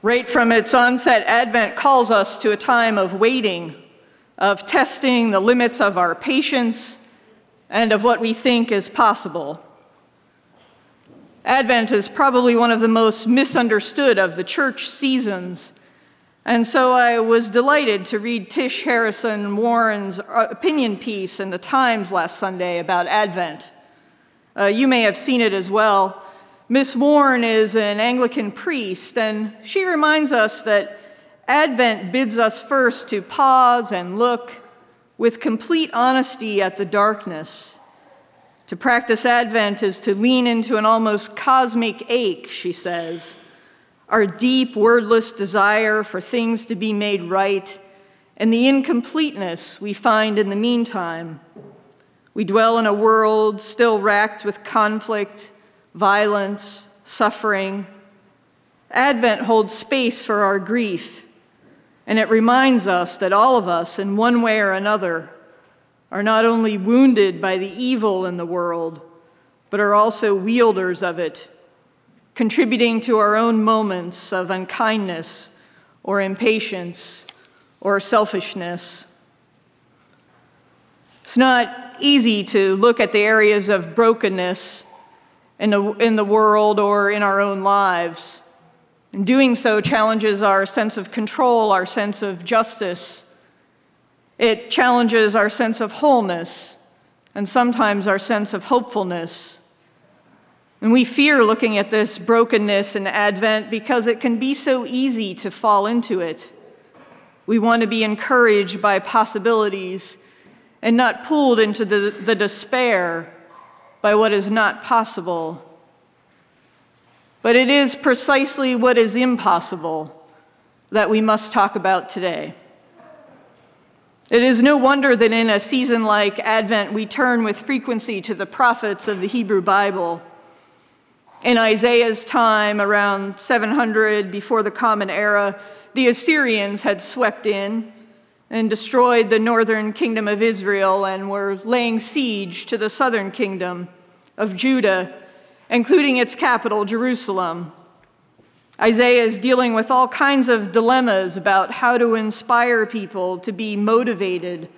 Right from its onset, Advent calls us to a time of waiting, of testing the limits of our patience and of what we think is possible. Advent is probably one of the most misunderstood of the church seasons, and so I was delighted to read Tish Harrison Warren's uh, opinion piece in the Times last Sunday about Advent. Uh, you may have seen it as well. Miss Warren is an Anglican priest, and she reminds us that Advent bids us first to pause and look with complete honesty at the darkness. To practice Advent is to lean into an almost cosmic ache, she says, our deep, wordless desire for things to be made right, and the incompleteness we find in the meantime. We dwell in a world still racked with conflict violence, suffering. Advent holds space for our grief, and it reminds us that all of us, in one way or another, are not only wounded by the evil in the world, but are also wielders of it, contributing to our own moments of unkindness or impatience or selfishness. It's not easy to look at the areas of brokenness in the, in the world or in our own lives. And doing so challenges our sense of control, our sense of justice. It challenges our sense of wholeness and sometimes our sense of hopefulness. And we fear looking at this brokenness in Advent because it can be so easy to fall into it. We want to be encouraged by possibilities and not pulled into the, the despair by what is not possible. But it is precisely what is impossible that we must talk about today. It is no wonder that in a season like Advent, we turn with frequency to the prophets of the Hebrew Bible. In Isaiah's time, around 700 before the Common Era, the Assyrians had swept in and destroyed the northern kingdom of Israel and were laying siege to the southern kingdom of Judah, including its capital, Jerusalem. Isaiah is dealing with all kinds of dilemmas about how to inspire people to be motivated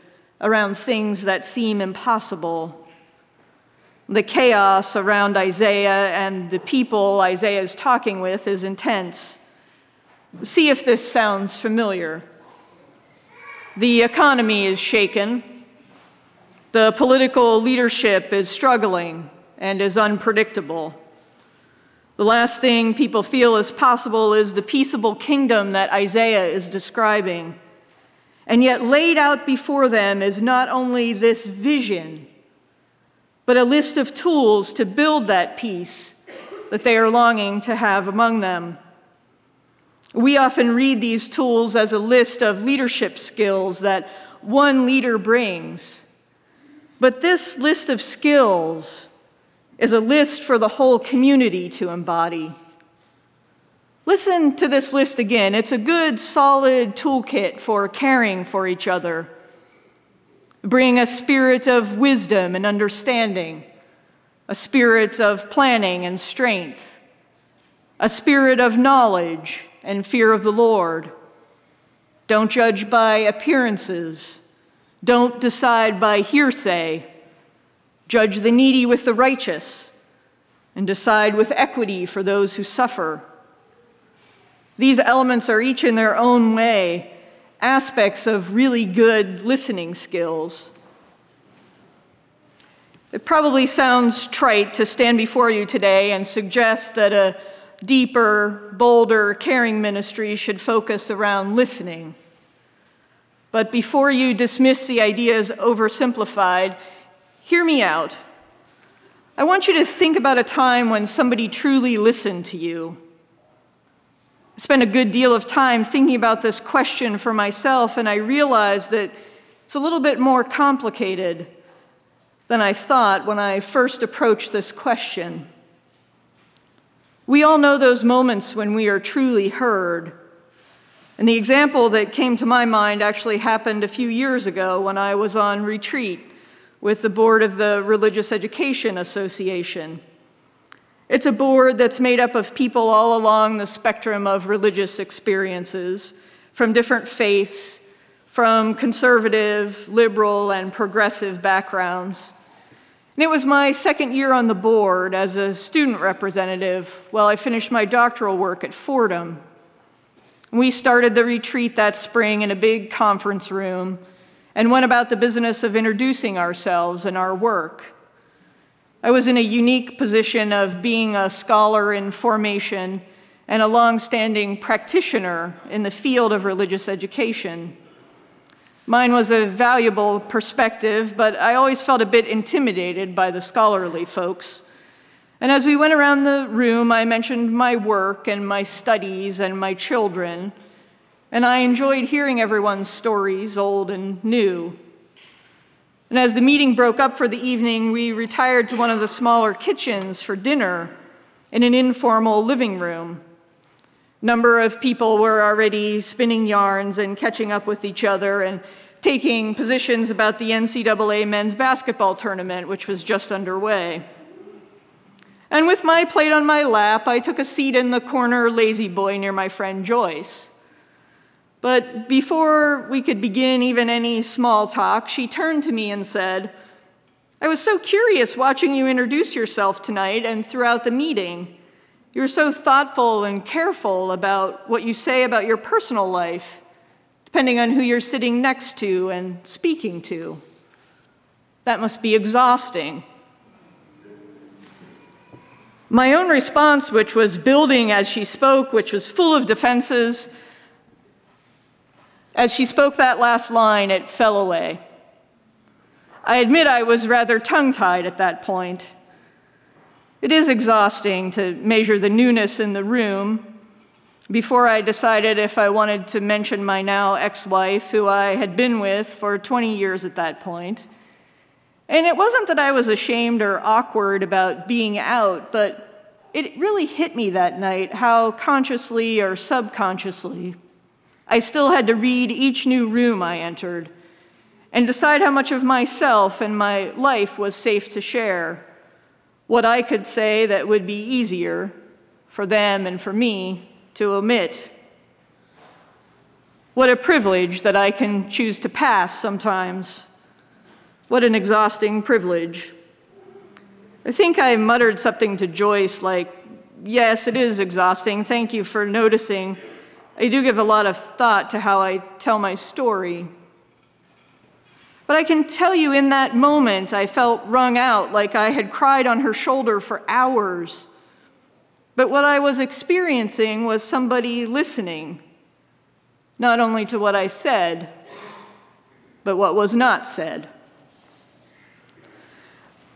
around things that seem impossible. The chaos around Isaiah and the people Isaiah is talking with is intense. See if this sounds familiar. The economy is shaken. The political leadership is struggling and is unpredictable. The last thing people feel is possible is the peaceable kingdom that Isaiah is describing. And yet, laid out before them is not only this vision, but a list of tools to build that peace that they are longing to have among them. We often read these tools as a list of leadership skills that one leader brings. But this list of skills is a list for the whole community to embody. Listen to this list again. It's a good, solid toolkit for caring for each other. Bring a spirit of wisdom and understanding, a spirit of planning and strength, a spirit of knowledge and fear of the Lord. Don't judge by appearances. Don't decide by hearsay. Judge the needy with the righteous and decide with equity for those who suffer. These elements are each in their own way aspects of really good listening skills. It probably sounds trite to stand before you today and suggest that a deeper, bolder, caring ministry should focus around listening. But before you dismiss the idea as oversimplified, hear me out. I want you to think about a time when somebody truly listened to you. I spent a good deal of time thinking about this question for myself, and I realized that it's a little bit more complicated than I thought when I first approached this question. We all know those moments when we are truly heard. And the example that came to my mind actually happened a few years ago when I was on retreat with the board of the Religious Education Association. It's a board that's made up of people all along the spectrum of religious experiences, from different faiths, from conservative, liberal, and progressive backgrounds. And it was my second year on the board as a student representative while I finished my doctoral work at Fordham. We started the retreat that spring in a big conference room and went about the business of introducing ourselves and our work. I was in a unique position of being a scholar in formation and a long-standing practitioner in the field of religious education. Mine was a valuable perspective, but I always felt a bit intimidated by the scholarly folks. And as we went around the room, I mentioned my work and my studies and my children, and I enjoyed hearing everyone's stories, old and new. And as the meeting broke up for the evening, we retired to one of the smaller kitchens for dinner in an informal living room. Number of people were already spinning yarns and catching up with each other and taking positions about the NCAA men's basketball tournament, which was just underway. And with my plate on my lap, I took a seat in the corner lazy boy near my friend Joyce. But before we could begin even any small talk, she turned to me and said, I was so curious watching you introduce yourself tonight and throughout the meeting. You were so thoughtful and careful about what you say about your personal life, depending on who you're sitting next to and speaking to. That must be exhausting. My own response, which was building as she spoke, which was full of defenses, as she spoke that last line, it fell away. I admit I was rather tongue tied at that point. It is exhausting to measure the newness in the room. Before I decided if I wanted to mention my now ex wife, who I had been with for 20 years at that point. And it wasn't that I was ashamed or awkward about being out, but it really hit me that night how consciously or subconsciously I still had to read each new room I entered and decide how much of myself and my life was safe to share, what I could say that would be easier for them and for me to omit. What a privilege that I can choose to pass sometimes. What an exhausting privilege. I think I muttered something to Joyce like, Yes, it is exhausting. Thank you for noticing. I do give a lot of thought to how I tell my story. But I can tell you in that moment, I felt wrung out, like I had cried on her shoulder for hours. But what I was experiencing was somebody listening, not only to what I said, but what was not said.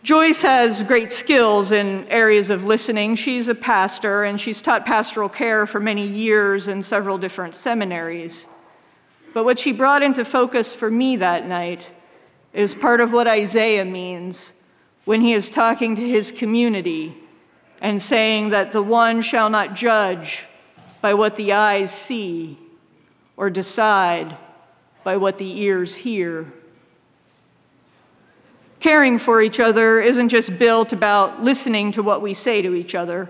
Joyce has great skills in areas of listening. She's a pastor and she's taught pastoral care for many years in several different seminaries. But what she brought into focus for me that night is part of what Isaiah means when he is talking to his community and saying that the one shall not judge by what the eyes see or decide by what the ears hear. Caring for each other isn't just built about listening to what we say to each other.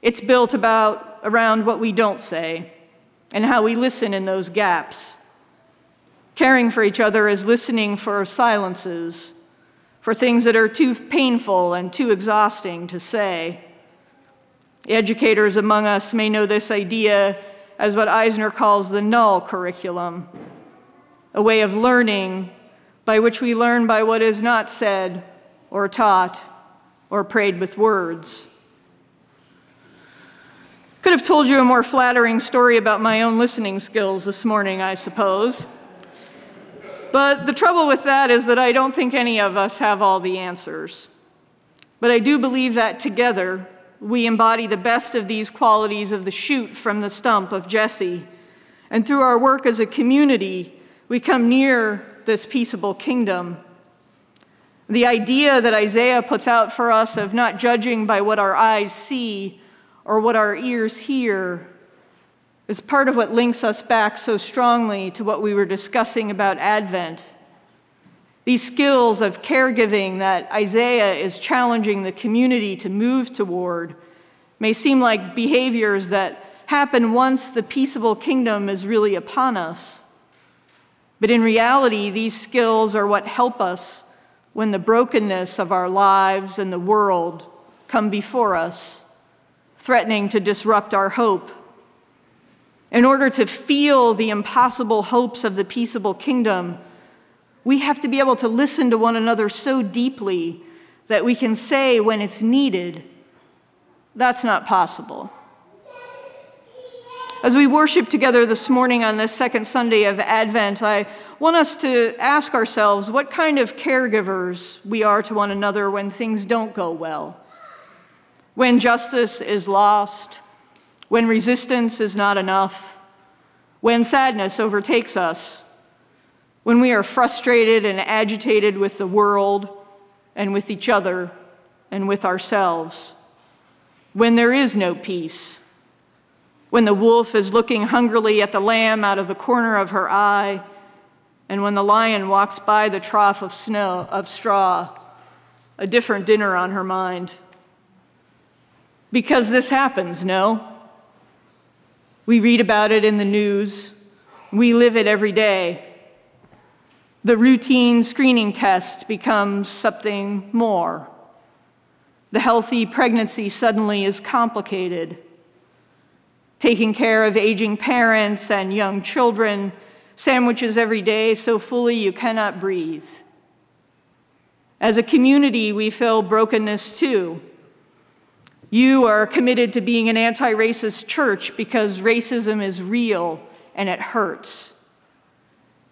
It's built about around what we don't say and how we listen in those gaps. Caring for each other is listening for silences, for things that are too painful and too exhausting to say. Educators among us may know this idea as what Eisner calls the null curriculum, a way of learning by which we learn by what is not said or taught or prayed with words. Could have told you a more flattering story about my own listening skills this morning, I suppose. But the trouble with that is that I don't think any of us have all the answers. But I do believe that together we embody the best of these qualities of the shoot from the stump of Jesse. And through our work as a community, we come near this peaceable kingdom. The idea that Isaiah puts out for us of not judging by what our eyes see or what our ears hear is part of what links us back so strongly to what we were discussing about Advent. These skills of caregiving that Isaiah is challenging the community to move toward may seem like behaviors that happen once the peaceable kingdom is really upon us. But in reality, these skills are what help us when the brokenness of our lives and the world come before us, threatening to disrupt our hope. In order to feel the impossible hopes of the peaceable kingdom, we have to be able to listen to one another so deeply that we can say when it's needed, that's not possible. As we worship together this morning on this second Sunday of Advent, I want us to ask ourselves what kind of caregivers we are to one another when things don't go well, when justice is lost, when resistance is not enough, when sadness overtakes us, when we are frustrated and agitated with the world and with each other and with ourselves, when there is no peace when the wolf is looking hungrily at the lamb out of the corner of her eye, and when the lion walks by the trough of snow of straw, a different dinner on her mind. Because this happens, no? We read about it in the news. We live it every day. The routine screening test becomes something more. The healthy pregnancy suddenly is complicated taking care of aging parents and young children, sandwiches every day so fully you cannot breathe. As a community, we feel brokenness too. You are committed to being an anti racist church because racism is real and it hurts.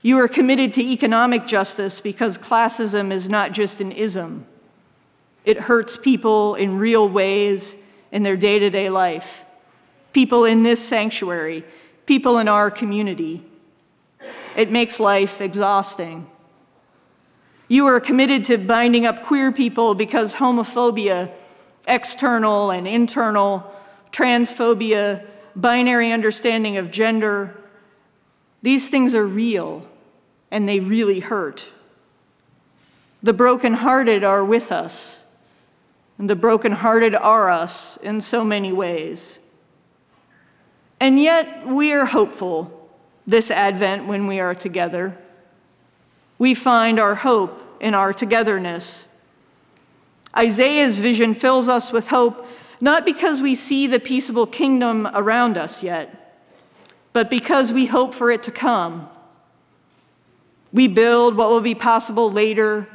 You are committed to economic justice because classism is not just an ism, it hurts people in real ways in their day to day life people in this sanctuary, people in our community. It makes life exhausting. You are committed to binding up queer people because homophobia, external and internal, transphobia, binary understanding of gender, these things are real and they really hurt. The brokenhearted are with us, and the brokenhearted are us in so many ways. And yet, we are hopeful this Advent when we are together. We find our hope in our togetherness. Isaiah's vision fills us with hope not because we see the peaceable kingdom around us yet, but because we hope for it to come. We build what will be possible later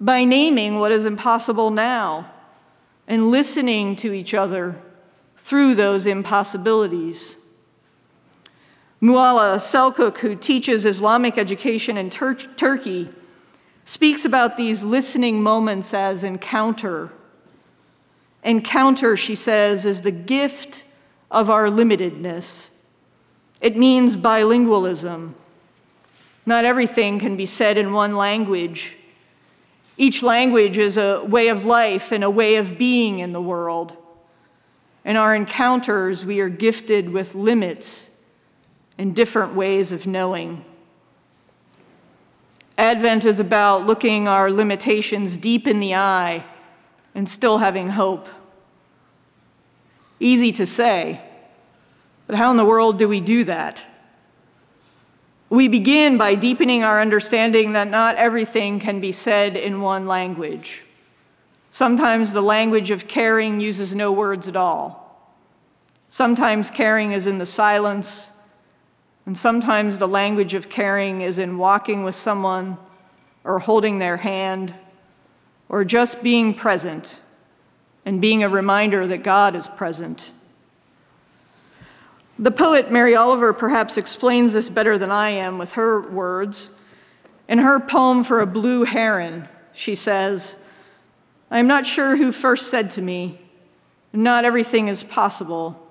by naming what is impossible now and listening to each other through those impossibilities. Mualla Selkuk, who teaches Islamic education in Tur- Turkey, speaks about these listening moments as encounter. Encounter, she says, is the gift of our limitedness. It means bilingualism. Not everything can be said in one language. Each language is a way of life and a way of being in the world. In our encounters, we are gifted with limits and different ways of knowing. Advent is about looking our limitations deep in the eye and still having hope. Easy to say, but how in the world do we do that? We begin by deepening our understanding that not everything can be said in one language. Sometimes the language of caring uses no words at all. Sometimes caring is in the silence, and sometimes the language of caring is in walking with someone or holding their hand or just being present and being a reminder that God is present. The poet Mary Oliver perhaps explains this better than I am with her words. In her poem for a blue heron, she says, I am not sure who first said to me, Not everything is possible.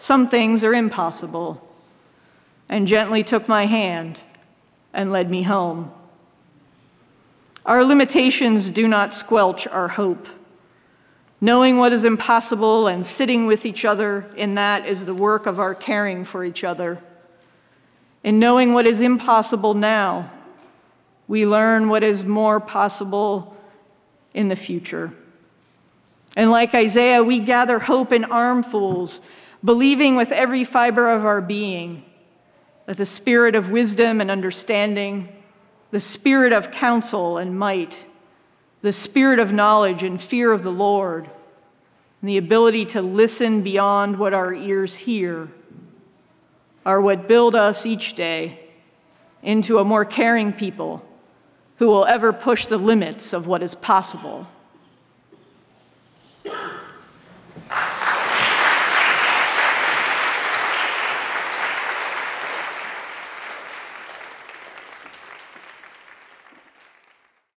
Some things are impossible, and gently took my hand and led me home. Our limitations do not squelch our hope. Knowing what is impossible and sitting with each other in that is the work of our caring for each other. In knowing what is impossible now, we learn what is more possible in the future. And like Isaiah, we gather hope in armfuls, believing with every fiber of our being that the spirit of wisdom and understanding, the spirit of counsel and might, the spirit of knowledge and fear of the Lord, and the ability to listen beyond what our ears hear are what build us each day into a more caring people who will ever push the limits of what is possible.